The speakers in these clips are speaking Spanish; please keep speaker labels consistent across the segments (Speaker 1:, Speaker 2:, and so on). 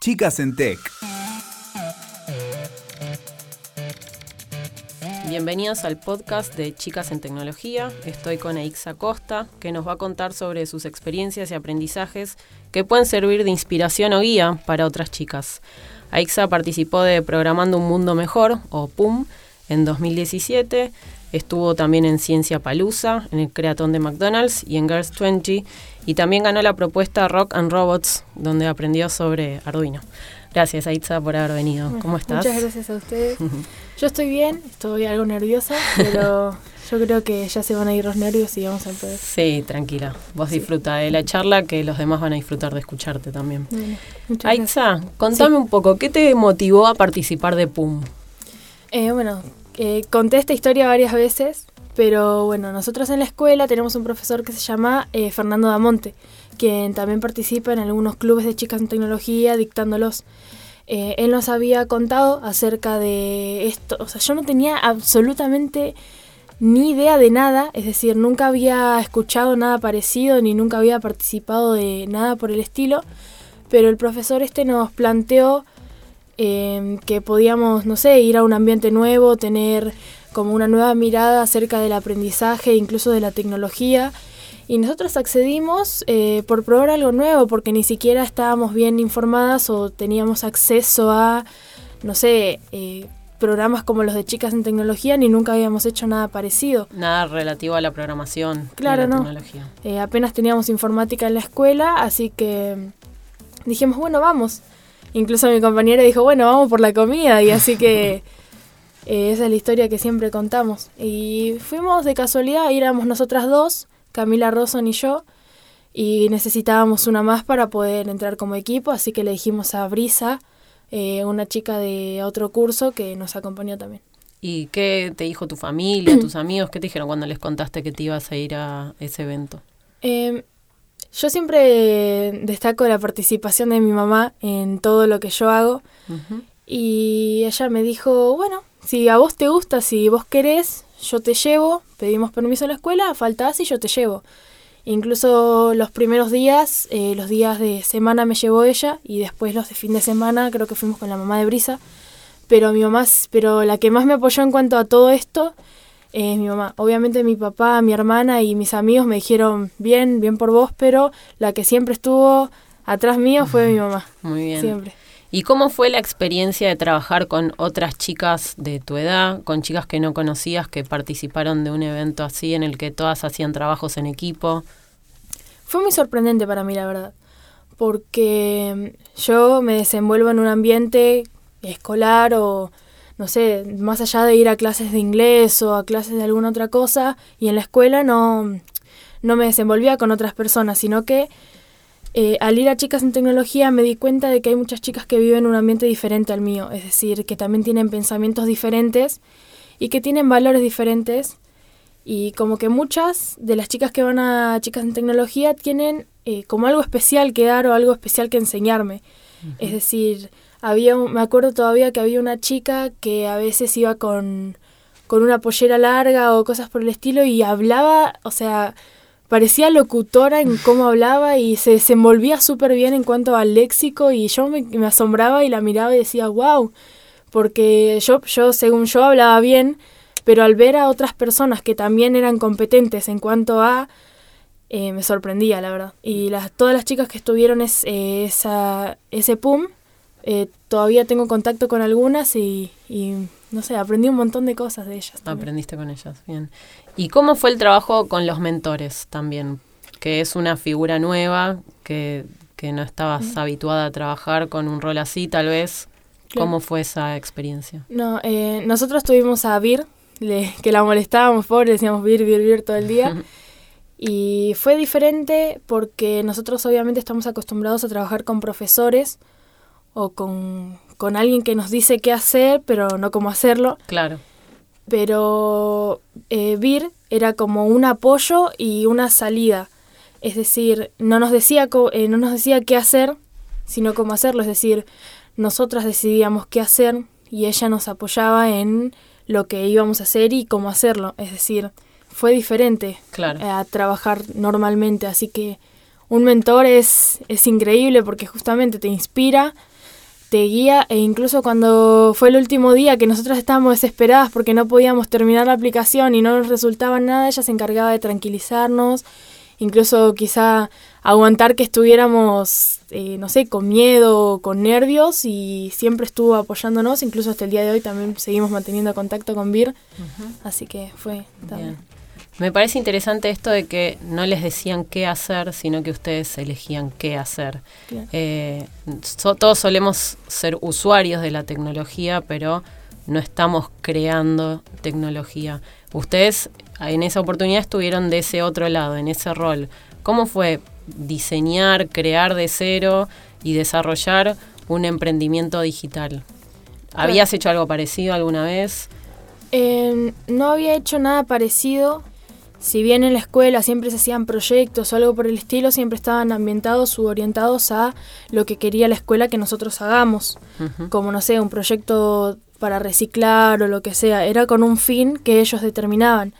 Speaker 1: Chicas en Tech.
Speaker 2: Bienvenidos al podcast de Chicas en Tecnología. Estoy con Eixa Costa, que nos va a contar sobre sus experiencias y aprendizajes que pueden servir de inspiración o guía para otras chicas. Aixa participó de Programando un Mundo Mejor, o PUM, en 2017. Estuvo también en Ciencia Palusa, en el Creatón de McDonald's y en Girls 20. Y también ganó la propuesta Rock and Robots, donde aprendió sobre Arduino. Gracias, Aitza, por haber venido. ¿Cómo estás?
Speaker 3: Muchas gracias a ustedes. Yo estoy bien, estoy algo nerviosa, pero yo creo que ya se van a ir los nervios y vamos a empezar.
Speaker 2: Sí, tranquila. Vos disfruta de la charla, que los demás van a disfrutar de escucharte también. Aitza, contame un poco, ¿qué te motivó a participar de PUM?
Speaker 3: Eh, bueno, eh, conté esta historia varias veces, pero bueno, nosotros en la escuela tenemos un profesor que se llama eh, Fernando Damonte quien también participa en algunos clubes de chicas en tecnología dictándolos. Eh, él nos había contado acerca de esto, o sea, yo no tenía absolutamente ni idea de nada, es decir, nunca había escuchado nada parecido ni nunca había participado de nada por el estilo, pero el profesor este nos planteó em, que podíamos, no sé, ir a un ambiente nuevo, tener como una nueva mirada acerca del aprendizaje, incluso de la tecnología, y nosotros accedimos eh, por probar algo nuevo, porque ni siquiera estábamos bien informadas o teníamos acceso a, no sé, eh, programas como los de chicas en tecnología, ni nunca habíamos hecho nada parecido.
Speaker 2: Nada relativo a la programación.
Speaker 3: Claro, no. Eh, apenas teníamos informática en la escuela, así que dijimos, bueno, vamos. Incluso mi compañera dijo, bueno, vamos por la comida, y así que esa es la historia que siempre contamos. Y fuimos de casualidad, éramos nosotras dos Camila Roson y yo, y necesitábamos una más para poder entrar como equipo, así que le dijimos a Brisa, eh, una chica de otro curso que nos acompañó también.
Speaker 2: ¿Y qué te dijo tu familia, tus amigos? ¿Qué te dijeron cuando les contaste que te ibas a ir a ese evento?
Speaker 3: Em, yo siempre destaco la participación de mi mamá en todo lo que yo hago. Y ella me dijo, bueno, si a vos te gusta, si vos querés, yo te llevo, pedimos permiso a la escuela, faltás y yo te llevo. Incluso los primeros días, eh, los días de semana me llevó ella y después los de fin de semana creo que fuimos con la mamá de Brisa. Pero mi mamá, pero la que más me apoyó en cuanto a todo esto es mi mamá. Obviamente mi papá, mi hermana y mis amigos me dijeron bien, bien por vos, pero la que siempre estuvo atrás mío fue mi mamá.
Speaker 2: Muy bien.
Speaker 3: Siempre.
Speaker 2: ¿Y cómo fue la experiencia de trabajar con otras chicas de tu edad, con chicas que no conocías que participaron de un evento así en el que todas hacían trabajos en equipo?
Speaker 3: Fue muy sorprendente para mí, la verdad, porque yo me desenvuelvo en un ambiente escolar o, no sé, más allá de ir a clases de inglés o a clases de alguna otra cosa, y en la escuela no, no me desenvolvía con otras personas, sino que eh, al ir a Chicas en Tecnología me di cuenta de que hay muchas chicas que viven un ambiente diferente al mío, es decir, que también tienen pensamientos diferentes y que tienen valores diferentes. Y como que muchas de las chicas que van a Chicas en Tecnología tienen eh, como algo especial que dar o algo especial que enseñarme. Es decir, había me acuerdo todavía que había una chica que a veces iba con, con una pollera larga o cosas por el estilo y hablaba, o sea, parecía locutora en cómo hablaba y se desenvolvía súper bien en cuanto al léxico y yo me, asombraba y la miraba y decía, wow, porque yo, yo, según yo, hablaba bien, pero al ver a otras personas que también eran competentes en cuanto a... Eh, me sorprendía, la verdad. Y las, todas las chicas que estuvieron es, eh, esa, ese PUM, eh, todavía tengo contacto con algunas y, y, no sé, aprendí un montón de cosas de ellas.
Speaker 2: Aprendiste con ellas, bien. ¿Y cómo fue el trabajo con los mentores también? Que es una figura nueva, que, que no estabas habituada a trabajar con un rol así, tal vez. ¿Cómo fue esa experiencia?
Speaker 3: No, eh, nosotros tuvimos a Vir, que la molestábamos, pobre, decíamos Vir, Vir, Vir todo el día. y fue diferente porque nosotros obviamente estamos acostumbrados a trabajar con profesores o con, con alguien que nos dice qué hacer, pero no cómo hacerlo.
Speaker 2: Claro
Speaker 3: pero eh, Vir era como un apoyo y una salida. Es decir, no nos decía, eh, no nos decía qué hacer, sino cómo hacerlo. Es decir, nosotras decidíamos qué hacer y ella nos apoyaba en lo que íbamos a hacer y cómo hacerlo. Es decir, fue diferente a trabajar normalmente. Así que un mentor es, es increíble porque justamente te inspira, te guía e incluso cuando fue el último día que nosotros estábamos desesperadas porque no podíamos terminar la aplicación y no nos resultaba nada, ella se encargaba de tranquilizarnos, incluso quizá aguantar que estuviéramos, eh, no sé, con miedo, con nervios y siempre estuvo apoyándonos, incluso hasta el día de hoy también seguimos manteniendo contacto con Vir, así que fue también.
Speaker 2: Me parece interesante esto de que no les decían qué hacer, sino que ustedes elegían qué hacer. Eh, todos solemos ser usuarios de la tecnología, pero no estamos creando tecnología. Ustedes en esa oportunidad estuvieron de ese otro lado, en ese rol. ¿Cómo fue diseñar, crear de cero y desarrollar un emprendimiento digital? ¿Habías hecho algo parecido alguna vez?
Speaker 3: Eh, no había hecho nada parecido si bien en la escuela siempre se hacían proyectos o algo por el estilo, siempre estaban ambientados u orientados a lo que quería la escuela que nosotros hagamos. Como, no sé, un proyecto para reciclar o lo que sea. Era con un fin que ellos determinaban.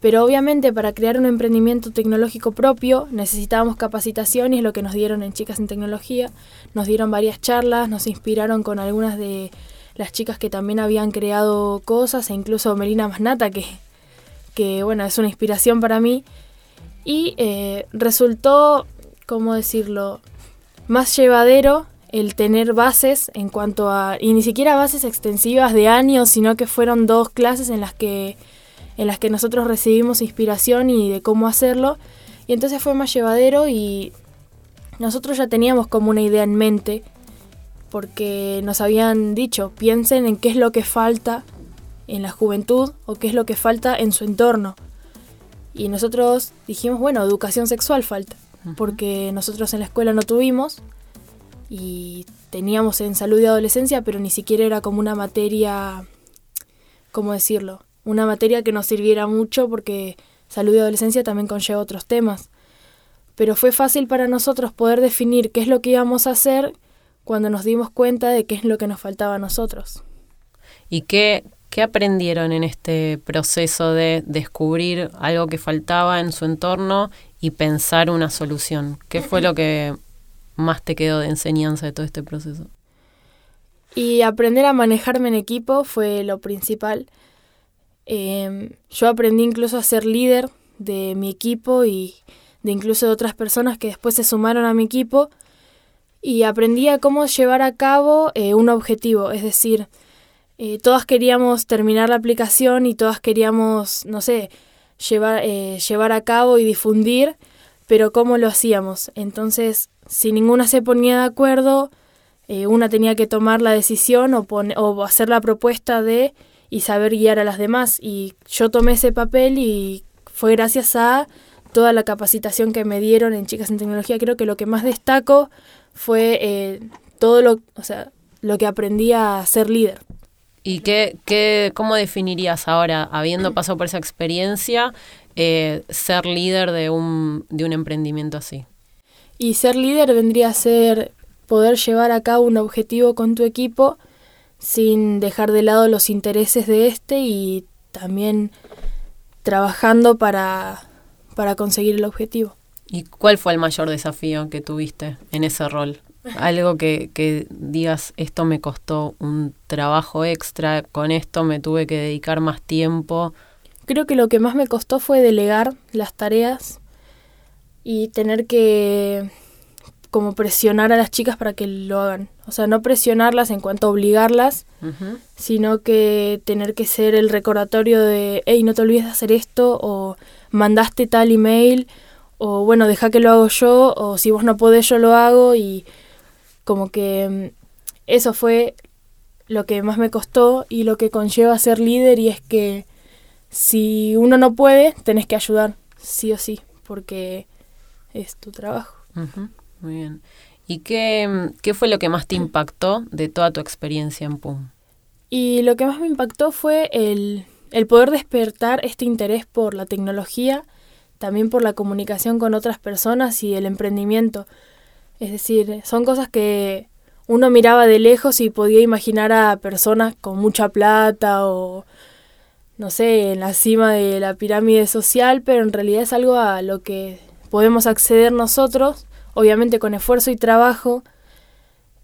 Speaker 3: Pero obviamente para crear un emprendimiento tecnológico propio necesitábamos capacitación y es lo que nos dieron en Chicas en Tecnología. Nos dieron varias charlas, nos inspiraron con algunas de las chicas que también habían creado cosas e incluso Melina Masnata que que bueno, es una inspiración para mí. Y eh, resultó, ¿cómo decirlo?, más llevadero el tener bases en cuanto a, y ni siquiera bases extensivas de años, sino que fueron dos clases en las que, en las que nosotros recibimos inspiración y de cómo hacerlo. Y entonces fue más llevadero y nosotros ya teníamos como una idea en mente, porque nos habían dicho, piensen en qué es lo que falta en la juventud o qué es lo que falta en su entorno. Y nosotros dijimos, bueno, educación sexual falta, porque nosotros en la escuela no tuvimos y teníamos en salud y adolescencia, pero ni siquiera era como una materia, ¿cómo decirlo? Una materia que nos sirviera mucho porque salud y adolescencia también conlleva otros temas. Pero fue fácil para nosotros poder definir qué es lo que íbamos a hacer cuando nos dimos cuenta de qué es lo que nos faltaba a nosotros.
Speaker 2: ¿Y qué, ¿Qué aprendieron en este proceso de descubrir algo que faltaba en su entorno y pensar una solución? ¿Qué fue lo que más te quedó de enseñanza de todo este proceso?
Speaker 3: Y aprender a manejarme en equipo fue lo principal. Em, yo aprendí incluso a ser líder de mi equipo y de incluso de otras personas que después se sumaron a mi equipo y aprendí a cómo llevar a cabo eh, un objetivo, es decir, eh, todas queríamos terminar la aplicación y todas queríamos, no sé, llevar, eh, llevar a cabo y difundir, pero ¿cómo lo hacíamos? Entonces, si ninguna se ponía de acuerdo, eh, una tenía que tomar la decisión o, o hacer la propuesta de y saber guiar a las demás. Y yo tomé ese papel y fue gracias a toda la capacitación que me dieron en Chicas en Tecnología. Creo que lo que más destaco fue todo lo, o sea, lo que aprendí a ser líder.
Speaker 2: ¿Y qué, qué, cómo definirías ahora, habiendo pasado por esa experiencia, eh, ser líder de un, de un emprendimiento así?
Speaker 3: Y ser líder vendría a ser poder llevar a cabo un objetivo con tu equipo sin dejar de lado los intereses de este y también trabajando para, para conseguir el objetivo.
Speaker 2: ¿Y cuál fue el mayor desafío que tuviste en ese rol? Algo que, que digas, esto me costó un trabajo extra, con esto me tuve que dedicar más tiempo.
Speaker 3: Creo que lo que más me costó fue delegar las tareas y tener que como presionar a las chicas para que lo hagan. O sea, no presionarlas en cuanto a obligarlas, sino que tener que ser el recordatorio de, hey, no te olvides de hacer esto, o mandaste tal email, o bueno, deja que lo hago yo, o si vos no podés, yo lo hago, y como que mm, eso fue lo que más me costó y lo que conlleva ser líder y es que si uno no puede, tenés que ayudar, sí o sí, porque es tu trabajo.
Speaker 2: Muy bien. ¿Y qué, mm, qué fue lo que más te impactó de toda tu experiencia en PUM?
Speaker 3: Y lo que más me impactó fue el, el poder despertar este interés por la tecnología, también por la comunicación con otras personas y el emprendimiento. Es decir, son cosas que uno miraba de lejos y podía imaginar a personas con mucha plata o, no sé, en la cima de la pirámide social, pero en realidad es algo a lo que podemos acceder nosotros, obviamente con esfuerzo y trabajo,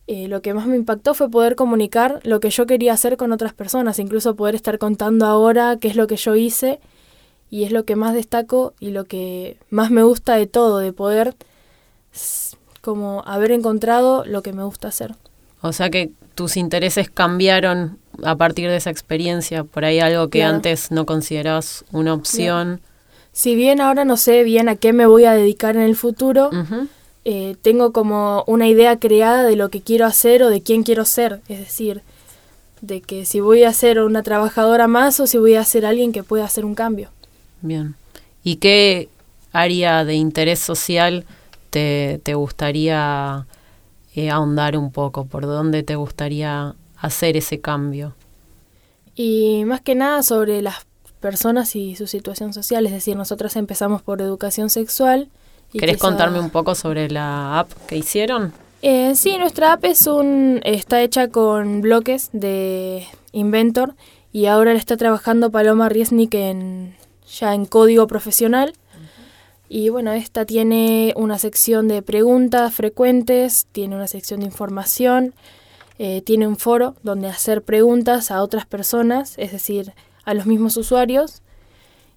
Speaker 3: eh, lo que más me impactó fue poder comunicar lo que yo quería hacer con otras personas, incluso poder estar contando ahora qué es lo que yo hice y es lo que más destaco y lo que más me gusta de todo, de poder como haber encontrado lo que me gusta hacer.
Speaker 2: O sea que tus intereses cambiaron a partir de esa experiencia, por ahí algo que antes no considerabas una opción.
Speaker 3: Si bien ahora no sé bien a qué me voy a dedicar en el futuro, eh, tengo como una idea creada de lo que quiero hacer o de quién quiero ser. Es decir, de que si voy a ser una trabajadora más o si voy a ser alguien que pueda hacer un cambio.
Speaker 2: Bien. ¿Y qué área de interés social te, te gustaría eh, ahondar un poco? ¿Por dónde te gustaría hacer ese cambio?
Speaker 3: Y más que nada sobre las personas y su situación social, es decir, nosotras empezamos por educación sexual.
Speaker 2: Y ¿Querés contarme un poco sobre la app que hicieron?
Speaker 3: Eh, sí, nuestra app es un, está hecha con bloques de Inventor y ahora la está trabajando Paloma Riesnik en, ya en código profesional. Y bueno, esta tiene una sección de preguntas frecuentes, tiene una sección de información, eh, tiene un foro donde hacer preguntas a otras personas, es decir, a los mismos usuarios.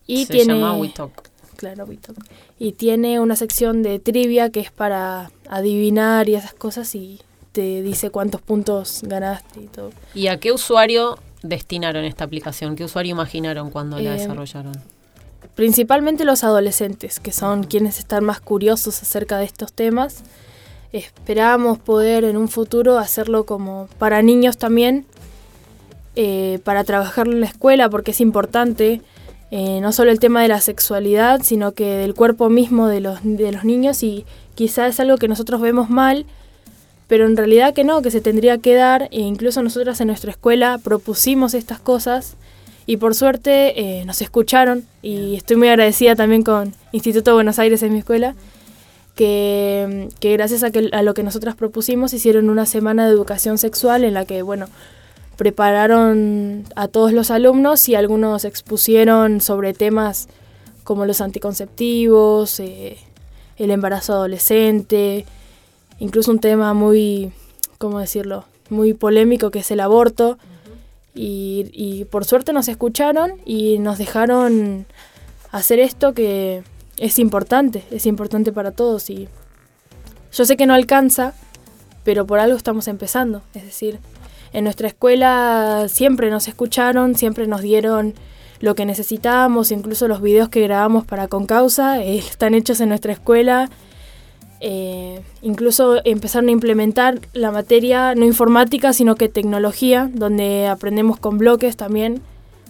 Speaker 2: Y Se tiene, llama WeTalk.
Speaker 3: Claro, WeTalk. Y tiene una sección de trivia que es para adivinar y esas cosas y te dice cuántos puntos ganaste y todo.
Speaker 2: ¿Y a qué usuario destinaron esta aplicación? ¿Qué usuario imaginaron cuando la eh, desarrollaron?
Speaker 3: Principalmente los adolescentes, que son quienes están más curiosos acerca de estos temas. Esperamos poder en un futuro hacerlo como para niños también, eh, para trabajarlo en la escuela, porque es importante eh, no solo el tema de la sexualidad, sino que del cuerpo mismo de los, de los niños y quizás es algo que nosotros vemos mal, pero en realidad que no, que se tendría que dar, e incluso nosotras en nuestra escuela propusimos estas cosas y por suerte eh, nos escucharon y estoy muy agradecida también con Instituto Buenos Aires en mi escuela, que, gracias a, que, a lo que nosotras propusimos hicieron una semana de educación sexual en la que, bueno, prepararon a todos los alumnos y algunos expusieron sobre temas como los anticonceptivos, eh, el embarazo adolescente, incluso un tema muy, ¿cómo decirlo?, muy polémico que es el aborto. Y, por suerte nos escucharon y nos dejaron hacer esto que es importante, es importante para todos. Y yo sé que no alcanza, pero por algo estamos empezando. Es decir, en nuestra escuela siempre nos escucharon, siempre nos dieron lo que necesitábamos, incluso los videos que grabamos para Concausa eh, están hechos en nuestra escuela eh, incluso empezaron a implementar la materia no informática, sino que tecnología, donde aprendemos con bloques también.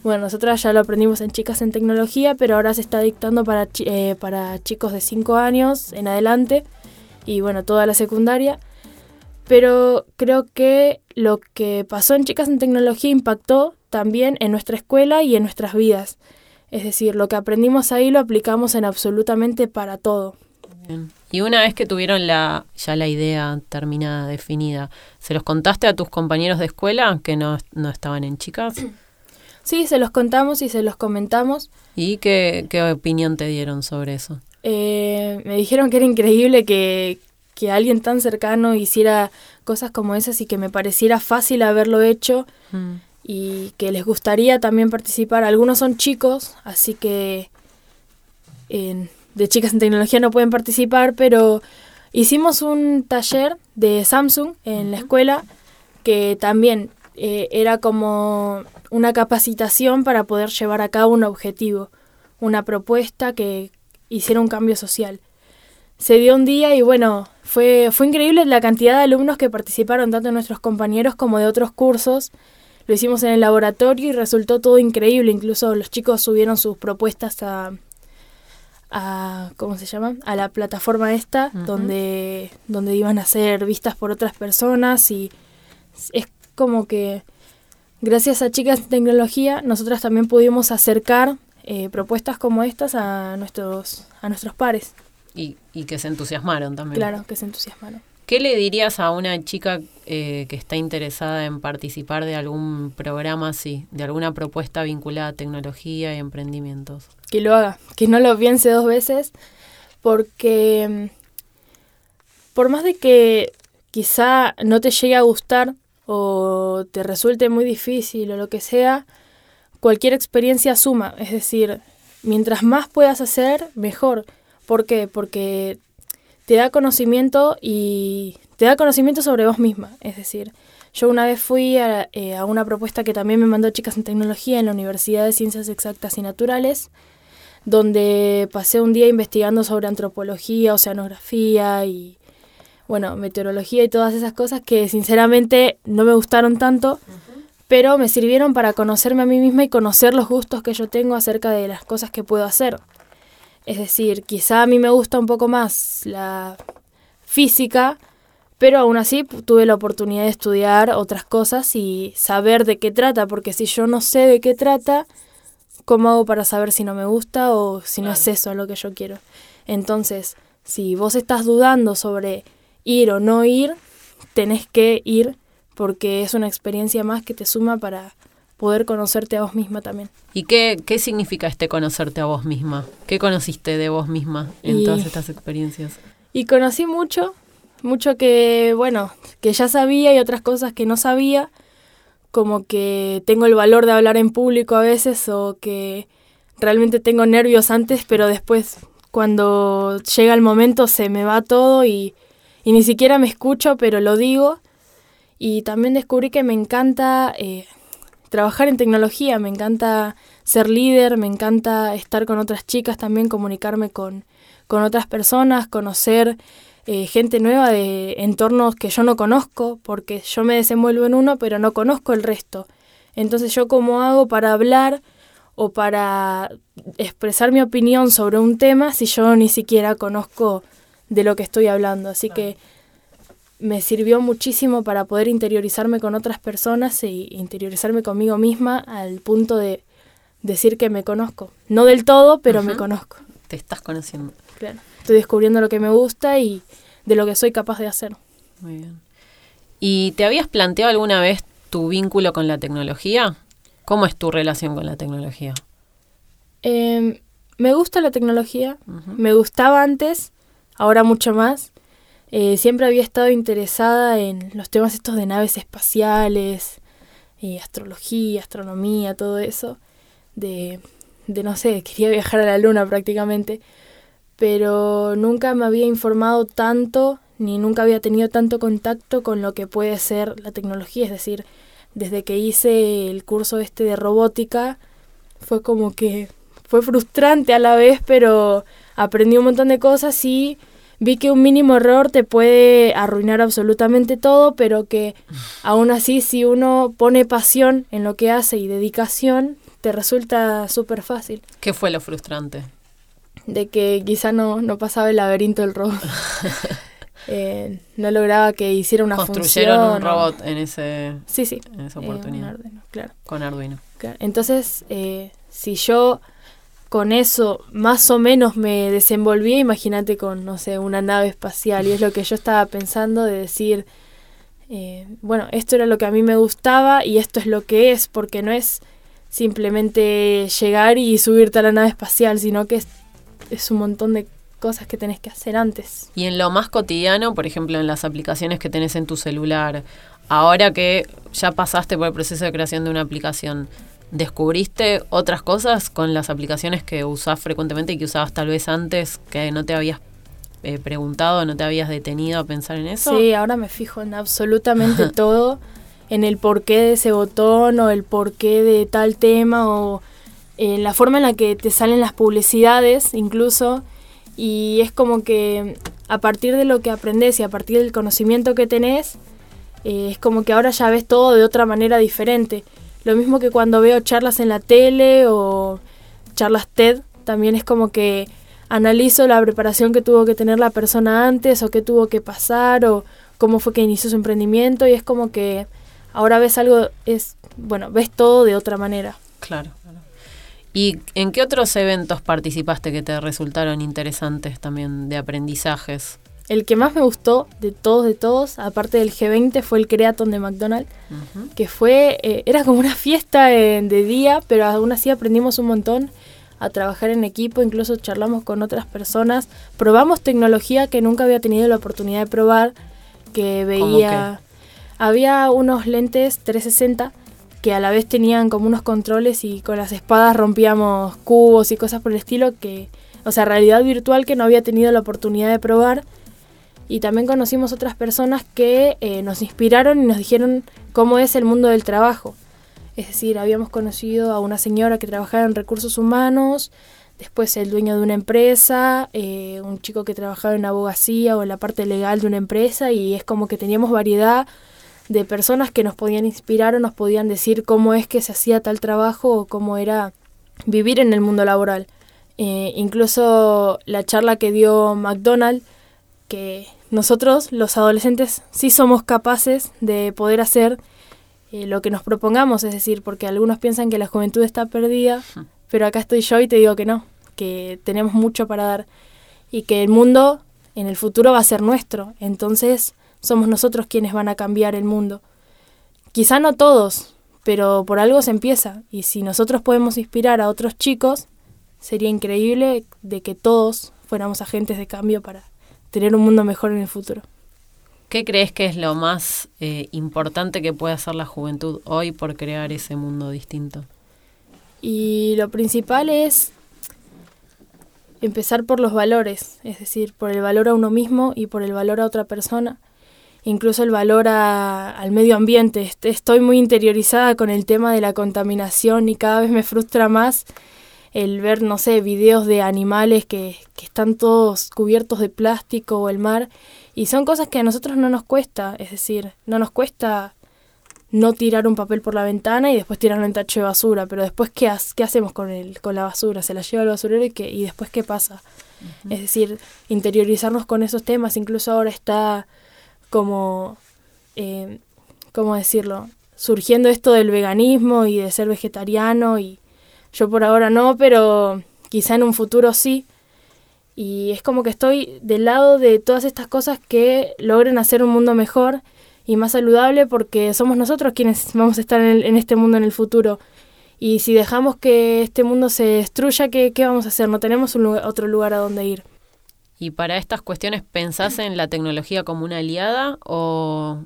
Speaker 3: Bueno, nosotras ya lo aprendimos en chicas en tecnología, pero ahora se está dictando para, eh, para chicos de 5 años en adelante y bueno, toda la secundaria. Pero creo que lo que pasó en chicas en tecnología impactó también en nuestra escuela y en nuestras vidas. Es decir, lo que aprendimos ahí lo aplicamos en absolutamente para todo.
Speaker 2: Y una vez que tuvieron la, ya la idea terminada, definida, ¿se los contaste a tus compañeros de escuela que no, estaban en chicas?
Speaker 3: Sí, se los contamos y se los comentamos.
Speaker 2: ¿Y qué, qué opinión te dieron sobre eso?
Speaker 3: Eh, me dijeron que era increíble que, que alguien tan cercano hiciera cosas como esas y que me pareciera fácil haberlo hecho mm. y que les gustaría también participar. Algunos son chicos, así que de chicas en tecnología no pueden participar, pero hicimos un taller de Samsung en la escuela que también eh, era como una capacitación para poder llevar a cabo un objetivo, una propuesta que hiciera un cambio social. Se dio un día y bueno, fue, fue increíble la cantidad de alumnos que participaron, tanto de nuestros compañeros como de otros cursos. Lo hicimos en el laboratorio y resultó todo increíble. Incluso los chicos subieron sus propuestas a, a ¿cómo se llama? a la plataforma esta donde donde iban a ser vistas por otras personas y es como que gracias a chicas de tecnología nosotras también pudimos acercar eh, propuestas como estas a nuestros a nuestros pares
Speaker 2: y, y que se entusiasmaron también
Speaker 3: claro que se entusiasmaron
Speaker 2: ¿Qué le dirías a una chica eh, que está interesada en participar de algún programa así, de alguna propuesta vinculada a tecnología y emprendimientos?
Speaker 3: Que lo haga, que no lo piense dos veces, porque mm, por más de que quizá no te llegue a gustar o te resulte muy difícil o lo que sea, cualquier experiencia suma. Es decir, mientras más puedas hacer, mejor. ¿Por qué? Porque te da conocimiento y te da conocimiento sobre vos misma. Es decir, yo una vez fui a, eh, a, una propuesta que también me mandó Chicas en Tecnología en la Universidad de Ciencias Exactas y Naturales, donde pasé un día investigando sobre antropología, oceanografía y, bueno, meteorología y todas esas cosas que sinceramente no me gustaron tanto, pero me sirvieron para conocerme a mí misma y conocer los gustos que yo tengo acerca de las cosas que puedo hacer. Es decir, quizá a mí me gusta un poco más la física, pero aún así tuve la oportunidad de estudiar otras cosas y saber de qué trata, porque si yo no sé de qué trata, ¿cómo hago para saber si no me gusta o si no es eso lo que yo quiero? Entonces, si vos estás dudando sobre ir o no ir, tenés que ir porque es una experiencia más que te suma para poder conocerte a vos misma también.
Speaker 2: ¿Y qué, qué significa este conocerte a vos misma? ¿Qué conociste de vos misma en todas estas experiencias?
Speaker 3: Y conocí mucho, mucho que, bueno, que ya sabía y otras cosas que no sabía, como que tengo el valor de hablar en público a veces o que realmente tengo nervios antes, pero después cuando llega el momento se me va todo y, y ni siquiera me escucho, pero lo digo. Y también descubrí que me encanta eh, trabajar en tecnología, me encanta ser líder, me encanta estar con otras chicas también, comunicarme con, con otras personas, conocer eh, gente nueva de entornos que yo no conozco, porque yo me desenvuelvo en uno, pero no conozco el resto. Entonces yo cómo hago para hablar o para expresar mi opinión sobre un tema si yo ni siquiera conozco de lo que estoy hablando. Así que me sirvió muchísimo para poder interiorizarme con otras personas e interiorizarme conmigo misma al punto de decir que me conozco. No del todo, pero me conozco.
Speaker 2: Te estás conociendo.
Speaker 3: Claro. Estoy descubriendo lo que me gusta y de lo que soy capaz de hacer.
Speaker 2: Muy bien. ¿Y te habías planteado alguna vez tu vínculo con la tecnología? ¿Cómo es tu relación con la tecnología?
Speaker 3: Eh, me gusta la tecnología, me gustaba antes, ahora mucho más. Eh, siempre había estado interesada en los temas estos de naves espaciales, eh, astrología, astronomía, todo eso. De, de, no sé, quería viajar a la luna prácticamente. Pero nunca me había informado tanto, ni nunca había tenido tanto contacto con lo que puede ser la tecnología. Es decir, desde que hice el curso este de robótica, fue como que fue frustrante a la vez, pero aprendí un montón de cosas y vi que un mínimo error te puede arruinar absolutamente todo, pero que aún así si uno pone pasión en lo que hace y dedicación, te resulta súper fácil.
Speaker 2: ¿Qué fue lo frustrante?
Speaker 3: De que quizá no, no pasaba el laberinto del robot. eh, no lograba que hiciera una
Speaker 2: Construyeron
Speaker 3: función.
Speaker 2: un robot en, ese,
Speaker 3: sí, sí,
Speaker 2: en esa
Speaker 3: eh,
Speaker 2: oportunidad.
Speaker 3: un Arduino, claro.
Speaker 2: Con Arduino.
Speaker 3: Claro. Entonces, eh, si yo con eso más o menos me desenvolvía, imagínate con, no sé, una nave espacial. Y es lo que yo estaba pensando de decir, eh, bueno, esto era lo que a mí me gustaba y esto es lo que es, porque no es simplemente llegar y subirte a la nave espacial, sino que es, es un montón de cosas que tenés que hacer antes.
Speaker 2: Y en lo más cotidiano, por ejemplo, en las aplicaciones que tenés en tu celular, ahora que ya pasaste por el proceso de creación de una aplicación, ¿descubriste otras cosas con las aplicaciones que usás frecuentemente y que usabas tal vez antes que no te habías eh, preguntado, no te habías detenido a pensar en eso?
Speaker 3: Sí, ahora me fijo en absolutamente todo, en el porqué de ese botón o el porqué de tal tema o en la forma en la que te salen las publicidades incluso y es como que a partir de lo que aprendes y a partir del conocimiento que tenés, eh, es como que ahora ya ves todo de otra manera diferente. Lo mismo que cuando veo charlas en la tele o charlas TED, también es como que analizo la preparación que tuvo que tener la persona antes o qué tuvo que pasar o cómo fue que inició su emprendimiento y es como que ahora ves algo, es bueno, ves todo de otra manera.
Speaker 2: Claro. ¿Y en qué otros eventos participaste que te resultaron interesantes también de aprendizajes?
Speaker 3: El que más me gustó de todos, de todos, aparte del G20, fue el Creaton de McDonald's, uh -huh. que fue, eh, era como una fiesta de, de día, pero aún así aprendimos un montón a trabajar en equipo, incluso charlamos con otras personas, probamos tecnología que nunca había tenido la oportunidad de probar que veía... Había unos lentes 360 que a la vez tenían como unos controles y con las espadas rompíamos cubos y cosas por el estilo que, o sea, realidad virtual que no había tenido la oportunidad de probar. Y también conocimos otras personas que eh, nos inspiraron y nos dijeron cómo es el mundo del trabajo. Es decir, habíamos conocido a una señora que trabajaba en recursos humanos, después el dueño de una empresa, eh, un chico que trabajaba en abogacía o en la parte legal de una empresa y es como que teníamos variedad de personas que nos podían inspirar o nos podían decir cómo es que se hacía tal trabajo o cómo era vivir en el mundo laboral. Eh, incluso la charla que dio McDonald, que nosotros los adolescentes sí somos capaces de poder hacer eh, lo que nos propongamos, es decir, porque algunos piensan que la juventud está perdida, pero acá estoy yo y te digo que no, que tenemos mucho para dar y que el mundo en el futuro va a ser nuestro. Entonces, somos nosotros quienes van a cambiar el mundo. Quizá no todos, pero por algo se empieza. Y si nosotros podemos inspirar a otros chicos, sería increíble de que todos fuéramos agentes de cambio para tener un mundo mejor en el futuro.
Speaker 2: ¿Qué crees que es lo más eh, importante que puede hacer la juventud hoy por crear ese mundo distinto?
Speaker 3: Y lo principal es empezar por los valores, es decir, por el valor a uno mismo y por el valor a otra persona incluso el valor al medio ambiente. Estoy muy interiorizada con el tema de la contaminación y cada vez me frustra más el ver, no sé, videos de animales que, que están todos cubiertos de plástico o el mar. Y son cosas que a nosotros no nos cuesta, es decir, no nos cuesta no tirar un papel por la ventana y después tirarlo en tacho de basura, pero después ¿qué, qué hacemos con, el, con la basura? ¿Se la lleva al basurero y, qué, y después qué pasa? Es decir, interiorizarnos con esos temas, incluso ahora está como, eh, ¿cómo decirlo? Surgiendo esto del veganismo y de ser vegetariano y yo por ahora no, pero quizá en un futuro sí. Y es como que estoy del lado de todas estas cosas que logren hacer un mundo mejor y más saludable porque somos nosotros quienes vamos a estar en, este mundo en el futuro. Y si dejamos que este mundo se destruya, ¿qué, qué vamos a hacer? No tenemos un otro lugar a donde ir.
Speaker 2: ¿Y para estas cuestiones pensás en la tecnología como una aliada o,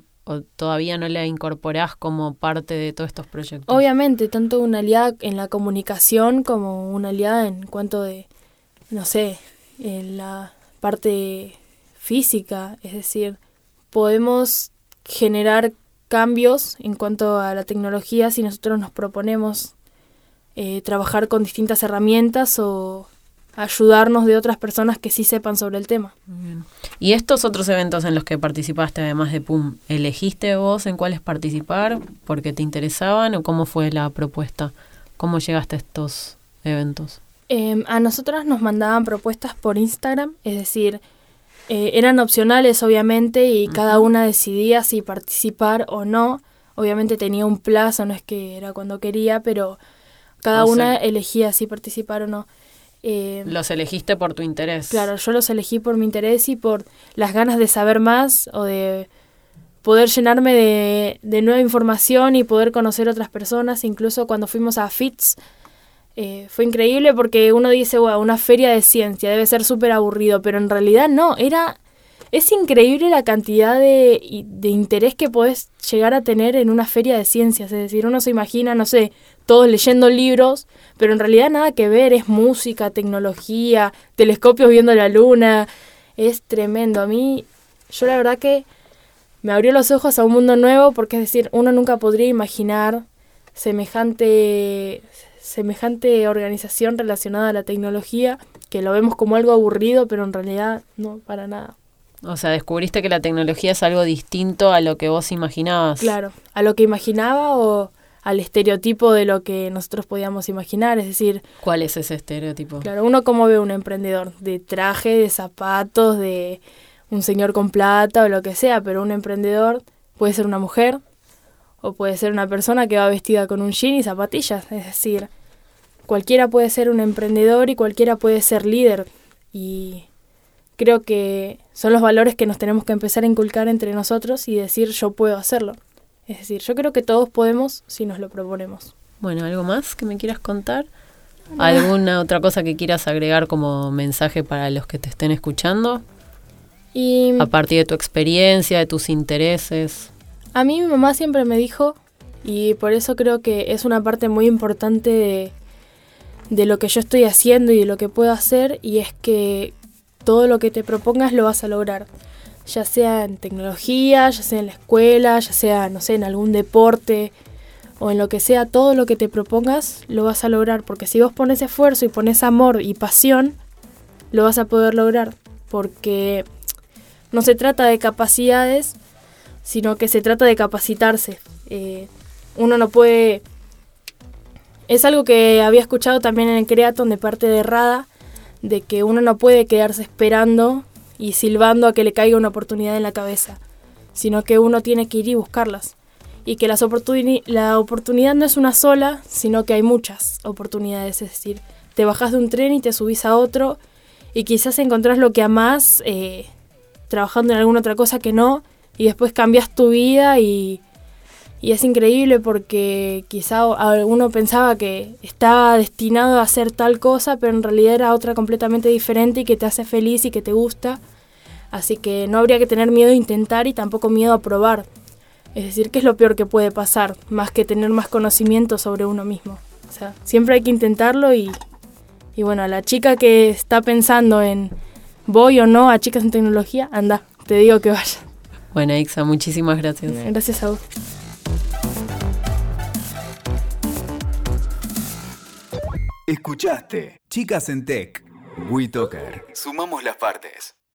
Speaker 2: todavía no la incorporás como parte de todos estos proyectos?
Speaker 3: Obviamente, tanto una aliada en la comunicación como una aliada en cuanto de, no sé, en la parte física, es decir, podemos generar cambios en cuanto a la tecnología si nosotros nos proponemos eh, trabajar con distintas herramientas o ayudarnos de otras personas que sí sepan sobre el tema.
Speaker 2: ¿Y estos otros eventos en los que participaste, además de PUM, elegiste vos en cuáles participar porque te interesaban o cómo fue la propuesta? ¿Cómo llegaste a estos eventos?
Speaker 3: Em, a nosotras nos mandaban propuestas por Instagram, es decir, eh, eran opcionales obviamente y cada una decidía si participar o no. Obviamente tenía un plazo, no es que era cuando quería, pero cada una elegía si participar o no.
Speaker 2: Eh, los elegiste por tu interés.
Speaker 3: Claro, yo los elegí por mi interés y por las ganas de saber más o de poder llenarme de, de nueva información y poder conocer otras personas. Incluso cuando fuimos a FITS, eh, fue increíble porque uno dice, wow, una feria de ciencia debe ser súper aburrido, pero en realidad no, era... Es increíble la cantidad de, interés que podés llegar a tener en una feria de ciencias. Es decir, uno se imagina, no sé, todos leyendo libros, pero en realidad nada que ver, es música, tecnología, telescopios viendo la luna, es tremendo. A mí, yo la verdad que me abrió los ojos a un mundo nuevo, porque es decir, uno nunca podría imaginar semejante, semejante organización relacionada a la tecnología, que lo vemos como algo aburrido, pero en realidad no, para nada.
Speaker 2: O sea, descubriste que la tecnología es algo distinto a lo que vos imaginabas.
Speaker 3: Claro, a lo que imaginaba o al estereotipo de lo que nosotros podíamos imaginar, es decir...
Speaker 2: ¿Cuál es ese estereotipo?
Speaker 3: Claro, uno como ve un emprendedor, de traje, de zapatos, de un señor con plata o lo que sea, pero un emprendedor puede ser una mujer o puede ser una persona que va vestida con un jean y zapatillas, es decir, cualquiera puede ser un emprendedor y cualquiera puede ser líder y creo que son los valores que nos tenemos que empezar a inculcar entre nosotros y decir yo puedo hacerlo. Es decir, yo creo que todos podemos si nos lo proponemos.
Speaker 2: Bueno, ¿algo más que me quieras contar? ¿Alguna otra cosa que quieras agregar como mensaje para los que te estén escuchando?
Speaker 3: Y
Speaker 2: a partir de tu experiencia, de tus intereses.
Speaker 3: A mí mi mamá siempre me dijo, y por eso creo que es una parte muy importante de, de lo que yo estoy haciendo y de lo que puedo hacer, y es que todo lo que te propongas lo vas a lograr. Ya sea en tecnología, ya sea en la escuela, ya sea, no sé, en algún deporte o en lo que sea, todo lo que te propongas lo vas a lograr. Porque si vos pones esfuerzo y pones amor y pasión, lo vas a poder lograr. Porque no se trata de capacidades, sino que se trata de capacitarse. Eh, uno no puede... Es algo que había escuchado también en el Creaton de parte de Rada, de que uno no puede quedarse esperando y silbando a que le caiga una oportunidad en la cabeza, sino que uno tiene que ir y buscarlas. Y que las la oportunidad no es una sola, sino que hay muchas oportunidades. Es decir, te bajas de un tren y te subís a otro y quizás encontrás lo que amás eh, trabajando en alguna otra cosa que no y después cambias tu vida y, y es increíble porque quizá uno pensaba que estaba destinado a hacer tal cosa, pero en realidad era otra completamente diferente y que te hace feliz y que te gusta. Así que no habría que tener miedo a intentar y tampoco miedo a probar. Es decir, ¿qué es lo peor que puede pasar? Más que tener más conocimiento sobre uno mismo. O sea, siempre hay que intentarlo y, y bueno, a la chica que está pensando en voy o no a chicas en tecnología, anda, te digo que vaya.
Speaker 2: Bueno, Ixa, muchísimas gracias.
Speaker 3: Gracias a vos.
Speaker 1: Escuchaste Chicas en Tech. WeToker. Sumamos las partes.